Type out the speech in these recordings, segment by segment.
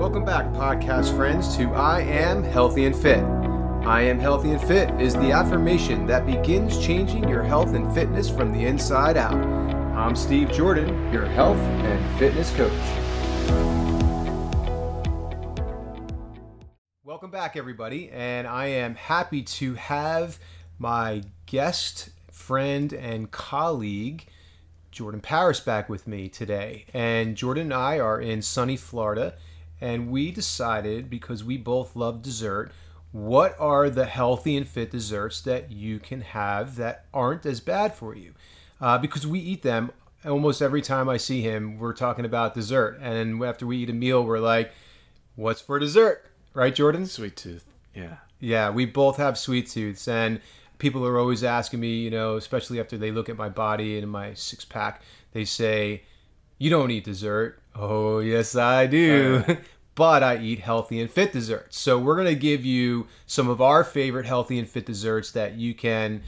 Welcome back, podcast friends, to I Am Healthy and Fit. I Am Healthy and Fit is the affirmation that begins changing your health and fitness from the inside out. I'm Steve Jordan, your health and fitness coach. Welcome back, everybody, and I am happy to have my guest, friend, and colleague, Jordan Paris, back with me today. And Jordan and I are in sunny Florida, and we decided because we both love dessert what are the healthy and fit desserts that you can have that aren't as bad for you? Uh, because we eat them almost every time I see him, we're talking about dessert. And after we eat a meal, we're like, what's for dessert? Right, Jordan? Sweet tooth. Yeah. Yeah, we both have sweet tooths. And people are always asking me, you know, especially after they look at my body and my six pack, they say, You don't eat dessert. Oh, yes, I do. Uh, but I eat healthy and fit desserts. So we're going to give you some of our favorite healthy and fit desserts that you can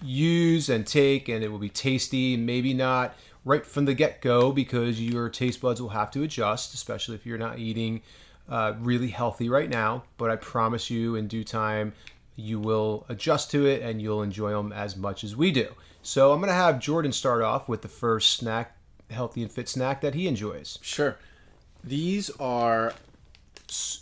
use and take, and it will be tasty, maybe not right from the get go because your taste buds will have to adjust, especially if you're not eating uh, really healthy right now. But I promise you, in due time, you will adjust to it and you'll enjoy them as much as we do. So I'm going to have Jordan start off with the first snack, healthy and fit snack that he enjoys. Sure. These are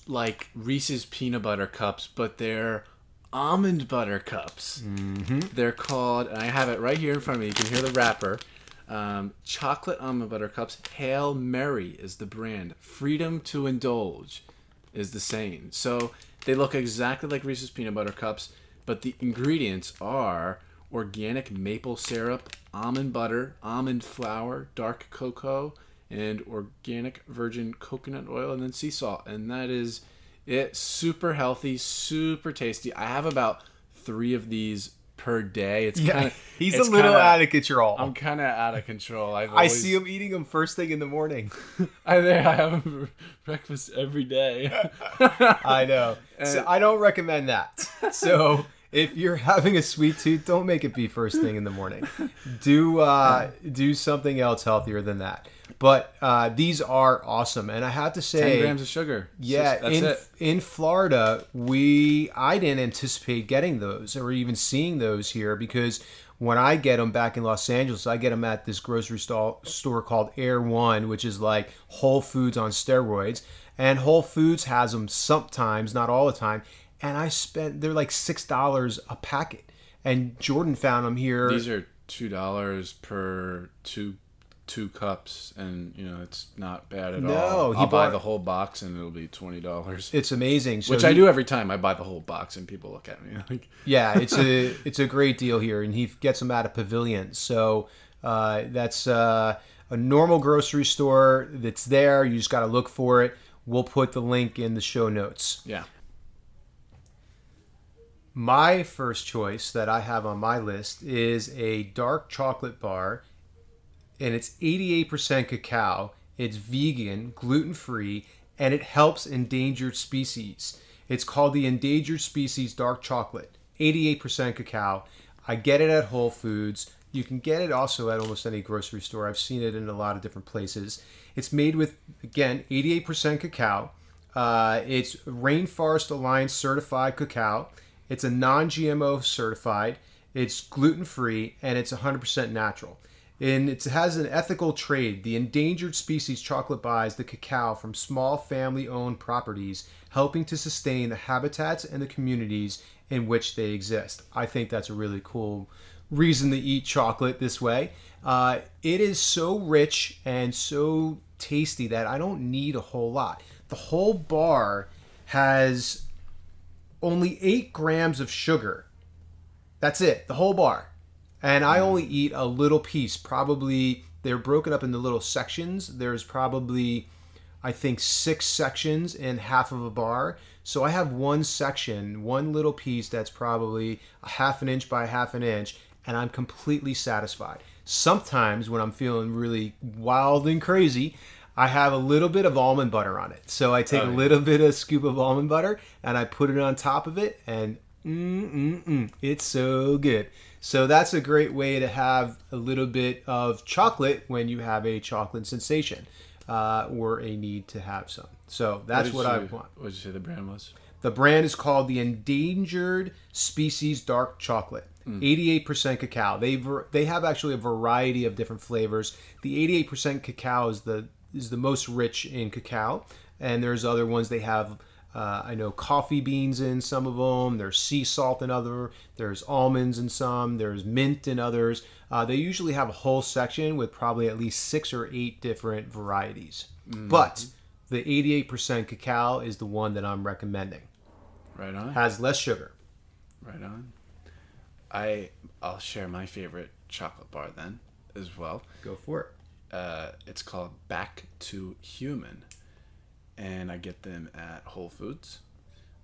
like Reese's peanut butter cups, but they're almond butter cups. Mm-hmm. They're called, and I have it right here in front of me. You can hear the wrapper. Um, chocolate almond butter cups. Hail Merry is the brand. Freedom to indulge is the saying. So they look exactly like Reese's peanut butter cups, but the ingredients are organic maple syrup, almond butter, almond flour, dark cocoa, and organic virgin coconut oil, and then sea salt. And that is it. Super healthy, super tasty. I have about three of these per day. It's yeah, kind of he's a little kinda, out of control. I'm kind of out of control. Always, I see him eating them first thing in the morning. I I have breakfast every day. I know. So I don't recommend that. So if you're having a sweet tooth, don't make it be first thing in the morning. Do uh, do something else healthier than that. But uh, these are awesome, and I have to say, ten grams of sugar. Yeah, That's in it. in Florida, we I didn't anticipate getting those or even seeing those here because when I get them back in Los Angeles, I get them at this grocery store called Erewhon, which is like Whole Foods on steroids. And Whole Foods has them sometimes, not all the time. And I spent they're like six dollars a packet. And Jordan found them here. These are two dollars per two two cups, and you know it's not bad at no, all. he I'll buy bought- the whole box, and it'll be twenty dollars. It's amazing. So Which I do every time I buy the whole box, and people look at me like, Yeah, it's a it's a great deal here, and he gets them at a pavilion. So uh, that's uh, a normal grocery store that's there. You just got to look for it. We'll put the link in the show notes. yeah, My first choice that I have on my list is a dark chocolate bar, and it's 88% cacao. It's vegan, gluten free, and it helps endangered species. It's called the Endangered Species Dark Chocolate, 88% cacao. I get it at Whole Foods. You can get it also at almost any grocery store. I've seen it in a lot of different places. It's made with, again, 88% cacao. Uh, it's Rainforest Alliance certified cacao. It's a non GMO certified. It's gluten free and it's 100% natural. And it has an ethical trade. The endangered species chocolate buys the cacao from small family owned properties, helping to sustain the habitats and the communities in which they exist. I think that's a really cool reason to eat chocolate this way. Uh, it is so rich and so tasty that I don't need a whole lot. The whole bar has only eight grams of sugar. That's it, the whole bar. And I only mm. eat a little piece. Probably they're broken up into little sections. There's probably, I think, six sections in half of a bar. So I have one section, one little piece that's probably a half an inch by half an inch, and I'm completely satisfied. Sometimes when I'm feeling really wild and crazy, I have a little bit of almond butter on it. So I take Oh, a yeah. little bit of scoop of almond butter and I put it on top of it, and mm mm mm, it's so good. So that's a great way to have a little bit of chocolate when you have a chocolate sensation uh, or a need to have some. So that's did what, I you- want. What did you say the brand was? The brand is called the Endangered Species Dark Chocolate. 88% cacao. They they have actually a variety of different flavors. The 88% cacao is the is the most rich in cacao, and there's other ones they have. Uh, I know coffee beans in some of them. There's sea salt in other. There's almonds in some. There's mint in others. Uh, they usually have a whole section with probably at least six or eight different varieties. But the 88% cacao is the one that I'm recommending Right on. has less sugar. Right on. I I'll share my favorite chocolate bar then as well. Go for it. Uh, it's called Back to Human, and I get them at Whole Foods.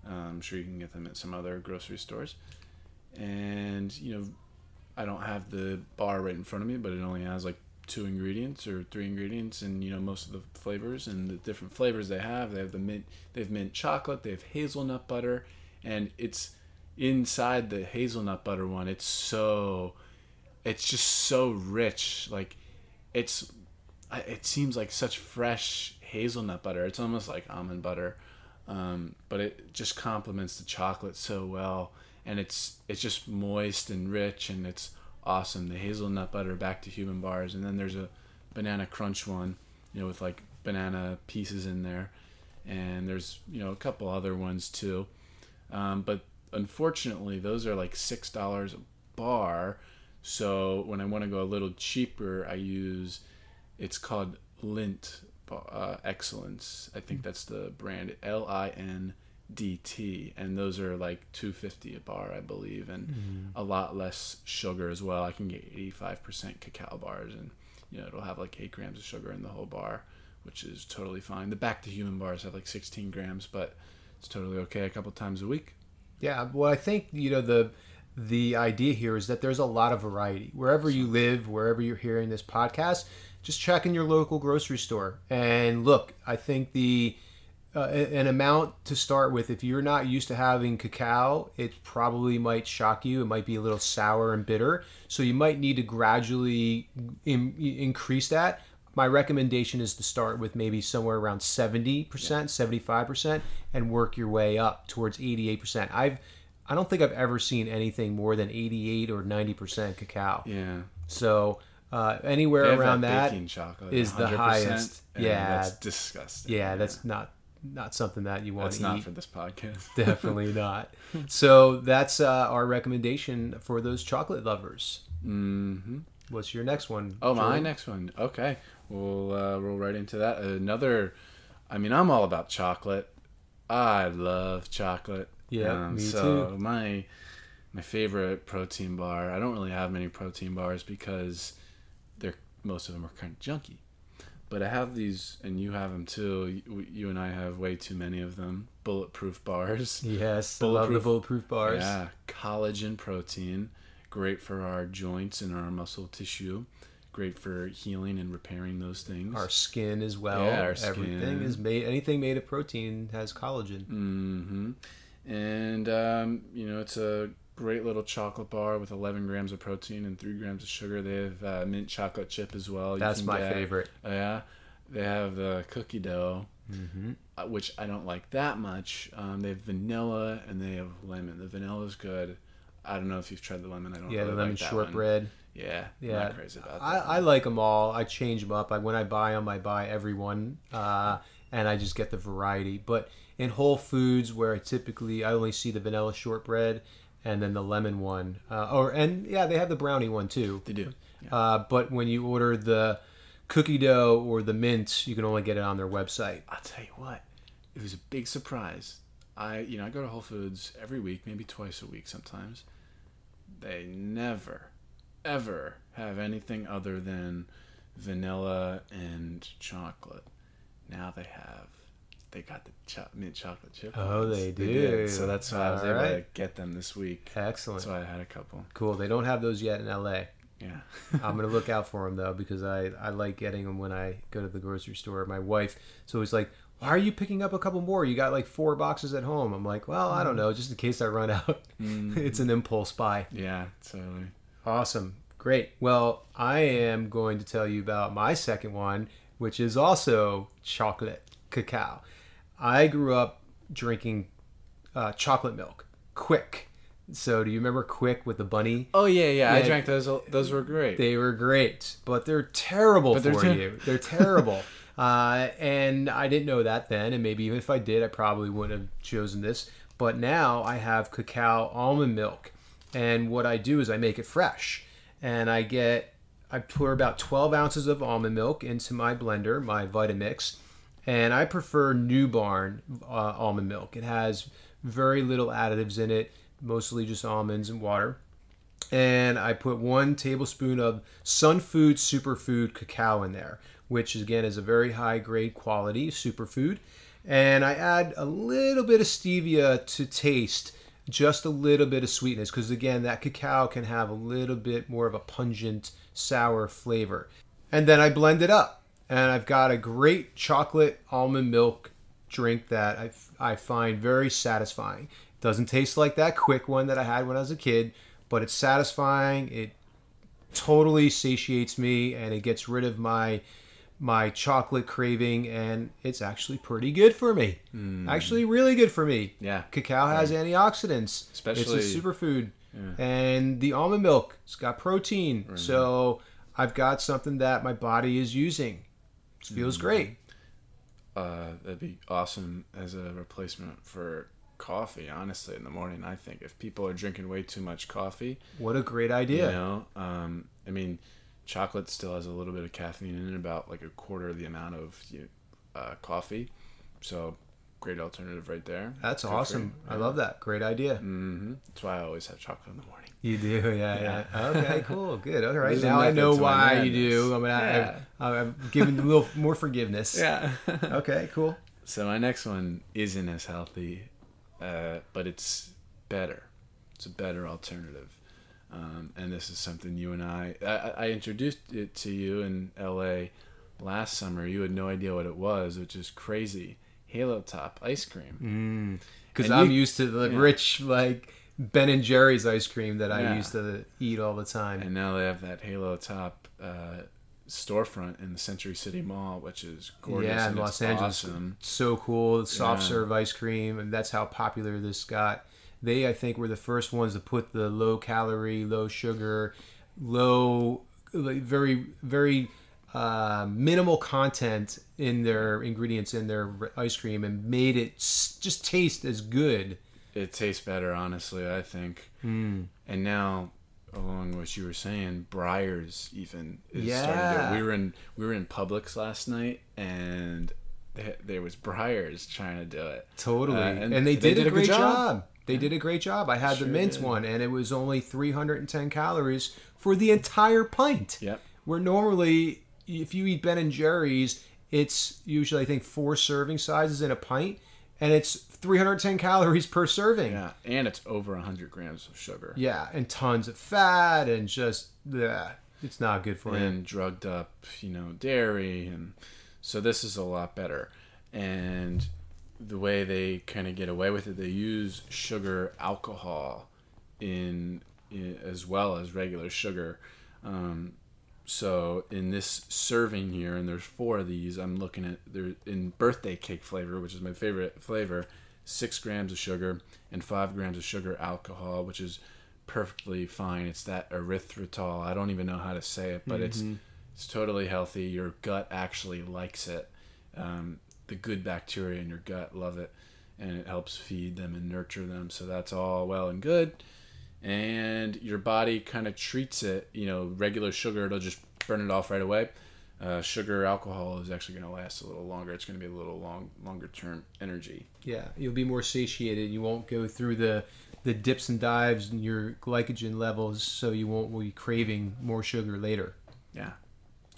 Uh, I'm sure you can get them at some other grocery stores. And you know, I don't have the bar right in front of me, but it only has like two ingredients or three ingredients, and you know most of the flavors and the different flavors they have. They have the mint, they have mint chocolate, they have hazelnut butter, and it's inside the hazelnut butter one. It's so, it's just so rich. Like, it's, it seems like such fresh hazelnut butter. It's almost like almond butter, um, but it just complements the chocolate so well, and it's it's just moist and rich, and it's awesome. The hazelnut butter back to human bars, and then there's a banana crunch one, you know, with like banana pieces in there, and there's you know a couple other ones too, um, but unfortunately those are like six dollars a bar. So when I want to go a little cheaper, I use it's called Lindt uh, Excellence. I think that's the brand L I N D T, and those are like two fifty a bar, I believe, and a lot less sugar as well. I can get eighty five percent cacao bars, and you know it'll have like eight grams of sugar in the whole bar, which is totally fine. The back to human bars have like sixteen grams, but it's totally okay a couple times a week. Yeah, well, I think you know the the idea here is that there's a lot of variety wherever you live, wherever you're hearing this podcast. Just check in your local grocery store and look. I think the uh, an amount to start with. If you're not used to having cacao, it probably might shock you. It might be a little sour and bitter, so you might need to gradually in, increase that. My recommendation is to start with maybe somewhere around 70%, 75% and work your way up towards 88%. I've I don't think I've ever seen anything more than 88 or 90% cacao. Yeah, So, uh, anywhere around that that is the highest. Yeah. that's disgusting. yeah, that's not not something that you want that's to not eat. for this podcast. Definitely not. So, that's uh, our recommendation for those chocolate lovers. hmm What's your next one? Oh, my next one. Okay, we'll uh, roll right into that. Another. I mean, I'm all about chocolate. I love chocolate. Yeah, me so too. my my favorite protein bar. I don't really have many protein bars because they're most of them are kind of junky. But I have these, and you have them too. You, you and I have way too many of them. Bulletproof bars. Yes, I love the Bulletproof- bulletproof bars. Yeah, collagen protein, great for our joints and our muscle tissue, great for healing and repairing those things. Our skin as well. Yeah, our Everything skin. is made. Anything made of protein has collagen. hmm And um, you know, it's a great little chocolate bar with 11 grams of protein and 3 grams of sugar. They have uh, mint chocolate chip as well. you That's my get. favorite. Oh, yeah, they have the cookie dough. Mm-hmm. uh, which I don't like that much. Um, they have vanilla and they have lemon. The vanilla is good. I don't know if you've tried the lemon. I don't. Yeah, really the lemon like that one. shortbread. Yeah, Yeah, not crazy about that. I, I like them all. I change them up. I, when I buy them, I buy every one, uh, and I just get the variety. But in Whole Foods, where I typically I only see the vanilla shortbread and then the lemon one, uh, or and yeah, they have the brownie one too. they do. Yeah. Uh, but when you order the cookie dough or the mint, you can only get it on their website. I'll tell you what, it was a big surprise. I, you know, I go to Whole Foods every week, maybe twice a week sometimes. They never, ever have anything other than vanilla and chocolate. Now they have. They got the cho- mint chocolate chip. Oh, ones. they did. do. So that's why I was All able to get them this week. Excellent. Why I had a couple. Cool. They don't have those yet in LA. Yeah. I'm gonna look out for them though because I I like getting them when I go to the grocery store. My wife is always like, "Why are you picking up a couple more? You got like four boxes at home." I'm like, "Well, I don't know, just in case I run out." Mm. it's an impulse buy. Yeah, totally. Awesome. Great. Well, I am going to tell you about my second one, which is also chocolate cacao. I grew up drinking uh, chocolate milk, Quik. So, do you remember Quik with the bunny? Oh yeah, yeah. I drank those. Those were great. They were great, but they're terrible But they're for ter- you. They're terrible. uh, and I didn't know that then, and maybe even if I did, I probably wouldn't have chosen this. But now I have cacao almond milk, and what I do is I make it fresh, and I get I pour about 12 ounces of almond milk into my blender, my Vitamix, and I prefer New Barn uh, almond milk. It has very little additives in it, mostly just almonds and water and I put one tablespoon of Sunfood Superfood cacao in there, which again is a very high grade quality superfood. And I add a little bit of stevia to taste, just a little bit of sweetness, because again, that cacao can have a little bit more of a pungent, sour flavor. And then I blend it up, and I've got a great chocolate almond milk drink that I, I find very satisfying. It Doesn't taste like that Quik one that I had when I was a kid, but it's satisfying. It totally satiates me and it gets rid of my my chocolate craving and it's actually pretty good for me. Hmm. Actually really good for me. Yeah. Cacao has antioxidants. Especially- it's a superfood. And the almond milk, it's got protein. So I've got something that my body is using. It feels great. uh, that'd be awesome as a replacement for coffee. Honestly, in the morning, I think if people are drinking way too much coffee, What a great idea. you know, um, I mean, chocolate still has a little bit of caffeine in it, about like a quarter of the amount of you uh, coffee. So, great alternative right there. That's awesome. I love that. Great idea. hmm That's why I always have chocolate in the morning. You do, yeah, yeah. Okay, cool, good. All right, now I know why you do. I'm gonna, Yeah. I'm, I'm giving a little more forgiveness. Yeah. Okay, cool. So my next one isn't as healthy, uh, but it's better. It's a better alternative, um, and this is something you and I, I I introduced it to you in L.A. last summer. You had no idea what it was, which is crazy. Halo Top ice cream. Because And I'm you- used to the yeah. rich like Ben and Jerry's ice cream that I Yeah. used to eat all the time. And now they have that Halo Top uh, storefront in the Century City Mall, which is gorgeous. yeah, in Los Angeles, Awesome. so cool. Soft Yeah. serve ice cream, and that's how popular this got. They, I think, were the first ones to put the low calorie, low sugar, low, like, very, very uh, minimal content in their ingredients in their ice cream, and made it s- just taste as good. It tastes better, honestly. I think. Hmm. And now, along with what you were saying, Breyers even is starting Yeah. to. We were in we were in Publix last night, and there, was Breyers trying to do it. Totally, Uh, and, and they, they did, did a great job. job. They did a great job. I had Sure the mint did. one, and it was only 310 calories for the entire pint. Yep. Where normally, if you eat Ben and Jerry's, it's usually I think four serving sizes in a pint, and it's 310 calories per serving. Yeah, and it's over hundred grams of sugar. Yeah, and tons of fat, and just yeah, it's not good for you. and drugged up, you know, dairy, and so this is a lot better. And the way they kind of get away with it, they use sugar alcohol in, in as well as regular sugar. Um, so in this serving here, and there's four of these. I'm looking at they're in birthday cake flavor, which is my favorite flavor. Six grams of sugar and five grams of sugar alcohol, which is perfectly fine. It's that erythritol. I don't even know how to say it, but it's it's totally healthy. Your gut actually likes it. Um, the good bacteria in your gut love it, and it helps feed them and nurture them. So that's all well and good and your body kind of treats it. You know, regular sugar, it'll just burn it off right away. Uh, sugar alcohol is actually going to last a little longer. It's going to be a little long, longer term energy. Yeah, you'll be more satiated. You won't go through the the dips and dives in your glycogen levels, so you won't be craving more sugar later. Yeah.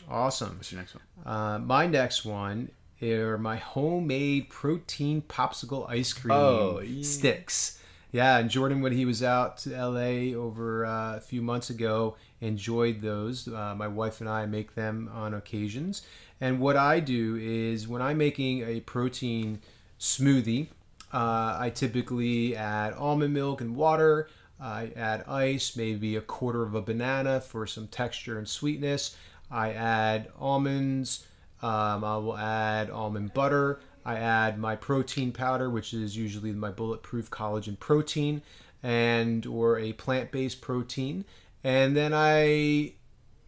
Awesome. What's your next one? Uh, my next one are my homemade protein popsicle ice cream Oh, yeah. sticks. Yeah, and Jordan, when he was out to LA over uh, a few months ago, enjoyed those. Uh, my wife and I make them on occasions. And what I do is when I'm making a protein smoothie, uh, I typically add almond milk and water. I add ice, maybe a quarter of a banana for some texture and sweetness. I add almonds. Um, I will add almond butter. I add my protein powder, which is usually my bulletproof collagen protein, and or a plant-based protein, and then I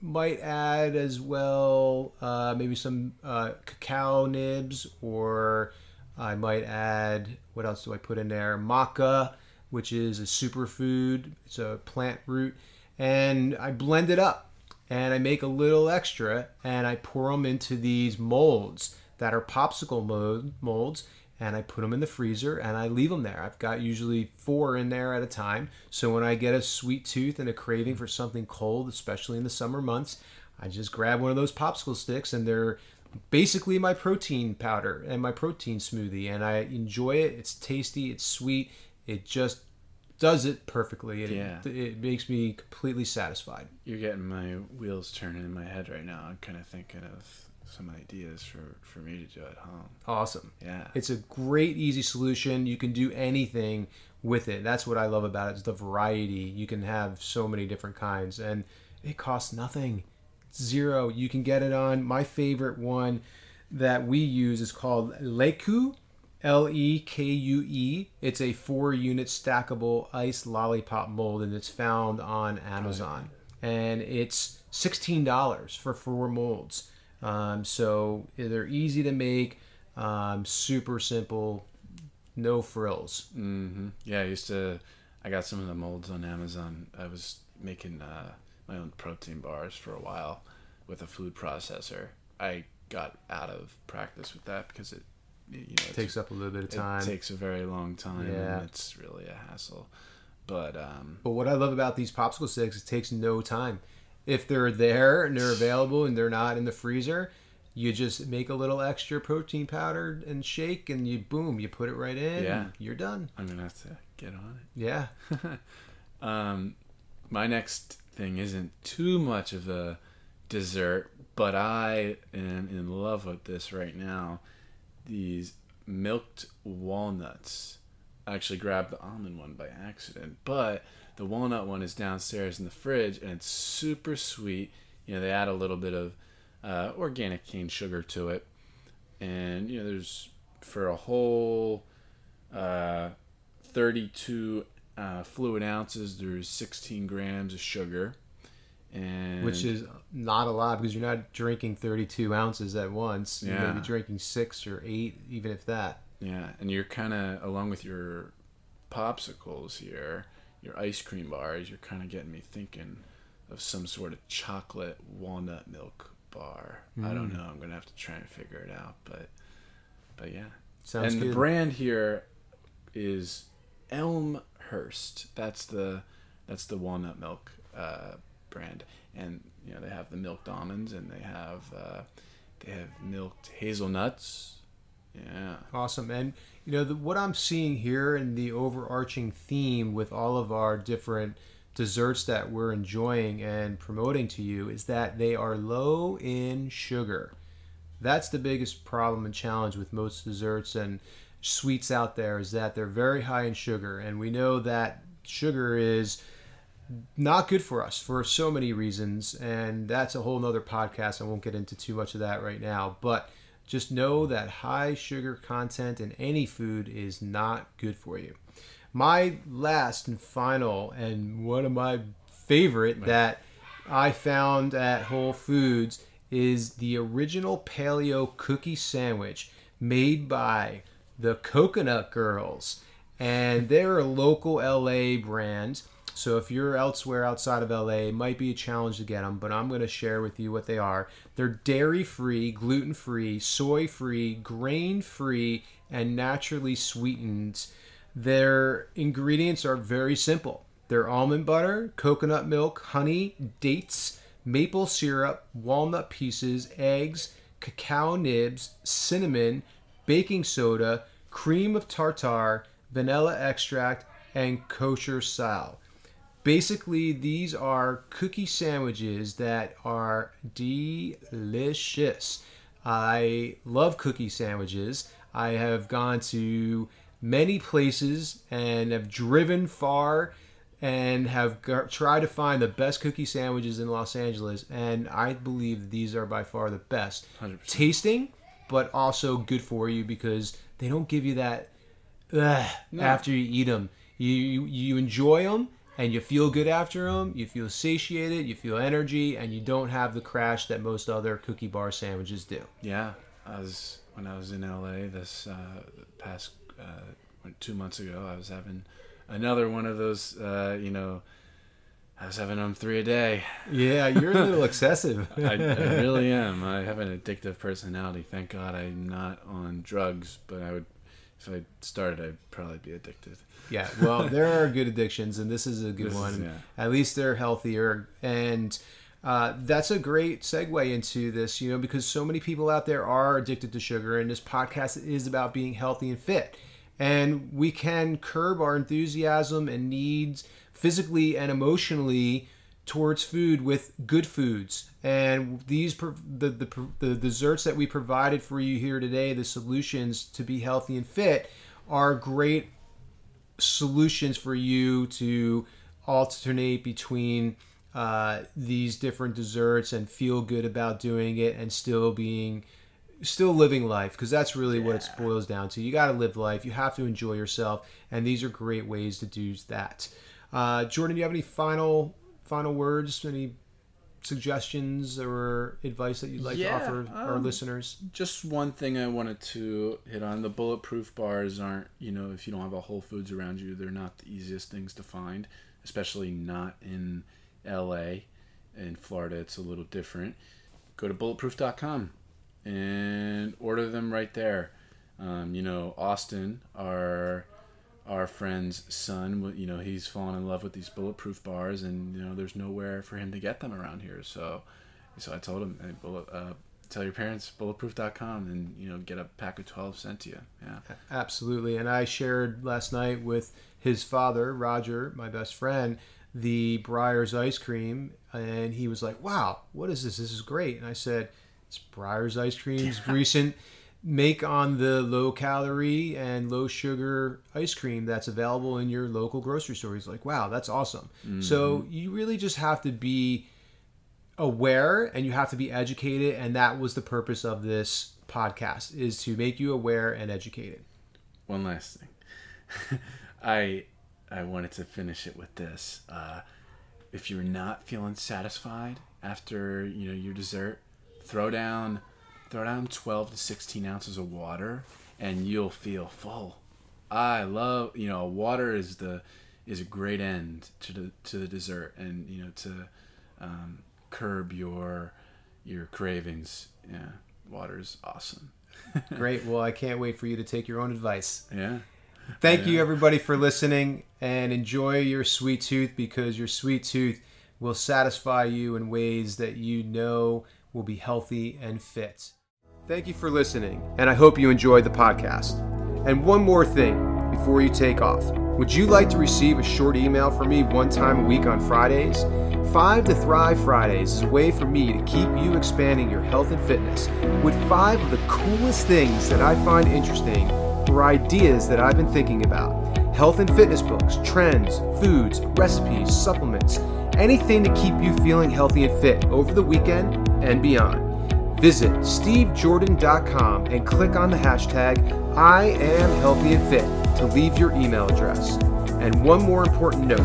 might add as well uh, maybe some uh, cacao nibs, or I might add what else do I put in there? Maca, which is a superfood. It's a plant root, and I blend it up and I make a little extra and I pour them into these molds that are popsicle mold, molds and I put them in the freezer and I leave them there. I've got usually four in there at a time. So when I get a sweet tooth and a craving for something cold, especially in the summer months, I just grab one of those popsicle sticks and they're basically my protein powder and my protein smoothie and I enjoy it. It's tasty, it's sweet. It just does it perfectly. It, Yeah. it makes me completely satisfied. You're getting my wheels turning in my head right now. I'm kind of thinking of some ideas for, for me to do at home. Awesome. Yeah. It's a great, easy solution. You can do anything with it. That's what I love about it. Is the variety. You can have so many different kinds, and it costs nothing. Zero. You can get it on my favorite one that we use is called Lekue, L E K U E. It's a four-unit stackable ice lollipop mold, and it's found on Amazon. And it's sixteen dollars for four molds. Um, so they're easy to make, um, super simple, no frills. Mm-hmm. Yeah, I used to. I got some of the molds on Amazon. I was making uh, my own protein bars for a while with a food processor. I got out of practice with that because it, you know, It takes up a little bit of time. it takes a very long time Yeah. and it's really a hassle. But um, But what I love about these popsicle sticks, it takes no time. If they're there and they're available and they're not in the freezer, you just make a little extra protein powder and shake, and you boom, you put it right in. Yeah. you're done. I'm gonna have to get on it. Yeah, Um, my next thing isn't too much of a dessert, but I am in love with this right now. These milked walnuts. I actually grabbed the almond one by accident, but the walnut one is downstairs in the fridge and it's super sweet. You know, they add a little bit of uh, organic cane sugar to it, and you know, there's for a whole uh, 32 uh, fluid ounces. There's 16 grams of sugar, and which is not a lot because you're not drinking 32 ounces at once. You may be drinking six or eight, even if that. Yeah, and you're kind of along with your popsicles here, your ice cream bars. You're kind of getting me thinking of some sort of chocolate walnut milk bar. I Mm. don't know. I'm gonna have to try and figure it out, but but yeah. Sounds and good. the brand here is Elmhurst. That's the that's the walnut milk uh, brand, and you know they have the milked almonds, and they have uh, they have milked hazelnuts. Yeah, Awesome. And, you know, the, what I'm seeing here in the overarching theme with all of our different desserts that we're enjoying and promoting to you is that they are low in sugar. That's the biggest problem and challenge with most desserts and sweets out there is that they're very high in sugar. And we know that sugar is not good for us for so many reasons and that's a whole nother podcast i won't get into too much of that right now but just know that high sugar content in any food is not good for you. My last and final and one of my favorite that i found at whole foods is the original paleo cookie sandwich made by the coconut girls. And they're a local la brand so if you're elsewhere outside of LA, it might be a challenge to get them, but I'm going to share with you what they are. They're dairy-free, gluten-free, soy-free, grain-free, and naturally sweetened. Their ingredients are very simple. They're almond butter, coconut milk, honey, dates, maple syrup, walnut pieces, eggs, cacao nibs, cinnamon, baking soda, cream of tartar, vanilla extract, and kosher sal. Basically, these are cookie sandwiches that are delicious. I love cookie sandwiches. I have gone to many places and have driven far and have g- tried to find the best cookie sandwiches in Los Angeles, and I believe these are by far the best. 100%. Tasting, but also good for you because they don't give you that ugh, after you eat them. You, you you enjoy them and you feel good after them. You feel satiated, you feel energy, and you don't have the crash that most other cookie bar sandwiches do. Yeah, I was when I was in LA this uh, past uh, two months ago. I was having another one of those. Uh, you know, I was having them three a day. Yeah, you're a little excessive. I, I really am. I have an addictive personality. Thank God I'm not on drugs. But I would, if I started, I'd probably be addicted. Yeah, well, there are good addictions, and this is a good This is- one. yeah. At least they're healthier, and uh, that's a great segue into this. You know, because so many people out there are addicted to sugar, and this podcast is about being healthy and fit, and we can curb our enthusiasm and needs physically and emotionally towards food with good foods. And these the, the the desserts that we provided for you here today the solutions to be healthy and fit are great solutions for you to alternate between uh, these different desserts and feel good about doing it and still being still living life. Because that's really what it boils down to. You got to live life. You have to enjoy yourself. And these are great ways to do that. Uh, jordan do you have any final final words any suggestions or advice that you'd like Yeah, to offer our um, listeners Just one thing I wanted to hit on: the bulletproof bars aren't, you know, if you don't have a Whole Foods around you, they're not the easiest things to find, especially not in L.A. In Florida, it's a little different. Go to bulletproof.com and order them right there. Um, you know, Austin, our our friend's son, you know, he's fallen in love with these bulletproof bars, and you know, there's nowhere for him to get them around here. So, so I told him, hey, bullet, uh, tell your parents bulletproof.com, and you know, get a pack of twelve sent to you. Yeah, Absolutely. And I shared last night with his father, Roger, my best friend, the Breyers ice cream. And he was like, wow, what is this? This is great. And I said, it's Breyers ice cream's recent make on the low calorie and low sugar ice cream that's available in your local grocery store. He's like, wow, that's awesome. So you really just have to be aware and you have to be educated and that was the purpose of this podcast is to make you aware and educated one last thing. I I wanted to finish it with this. Uh, if you're not feeling satisfied after you know your dessert, throw down throw down 12 to 16 ounces of water, and you'll feel full. I love you know water is the is a great end to the to the dessert, and you know to um, curb your your cravings. Yeah, water is awesome. Great. Well, I can't wait for you to take your own advice. Yeah. Thank you, everybody, for listening and enjoy your sweet tooth because your sweet tooth will satisfy you in ways that you know will be healthy and fit. Thank you for listening, and I hope you enjoyed the podcast. And one more thing before you take off. Would you like to receive a short email from me one time a week on Fridays? Five to Thrive Fridays is a way for me to keep you expanding your health and fitness with five of the coolest things that I find interesting or ideas that I've been thinking about. Health and fitness books, trends, foods, recipes, supplements, anything to keep you feeling healthy and fit over the weekend and beyond. Visit stevejordan.com and click on the hashtag I am healthy and fit to leave your email address. And one more important note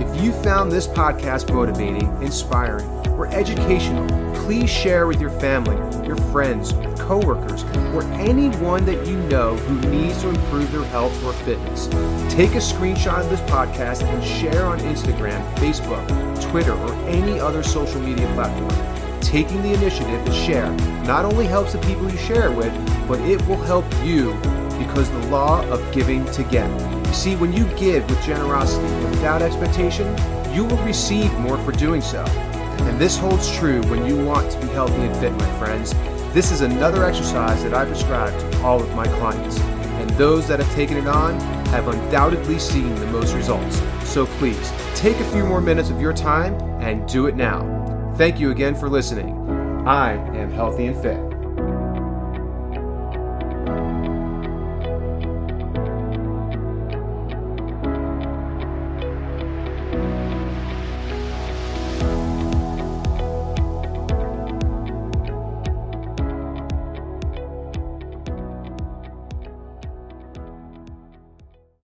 if you found this podcast motivating, inspiring, or educational, please share with your family, your friends, coworkers, or anyone that you know who needs to improve their health or fitness. Take a screenshot of this podcast and share on Instagram, Facebook, Twitter, or any other social media platform taking the initiative to share not only helps the people you share it with, but it will help you because the law of giving to get. You see, when you give with generosity and without expectation, you will receive more for doing so. And this holds true when you want to be healthy and fit, my friends. This is another exercise that I prescribe to all of my clients. And those that have taken it on have undoubtedly seen the most results. So please, take a few more minutes of your time and do it now. Thank you again for listening. I am healthy and fit.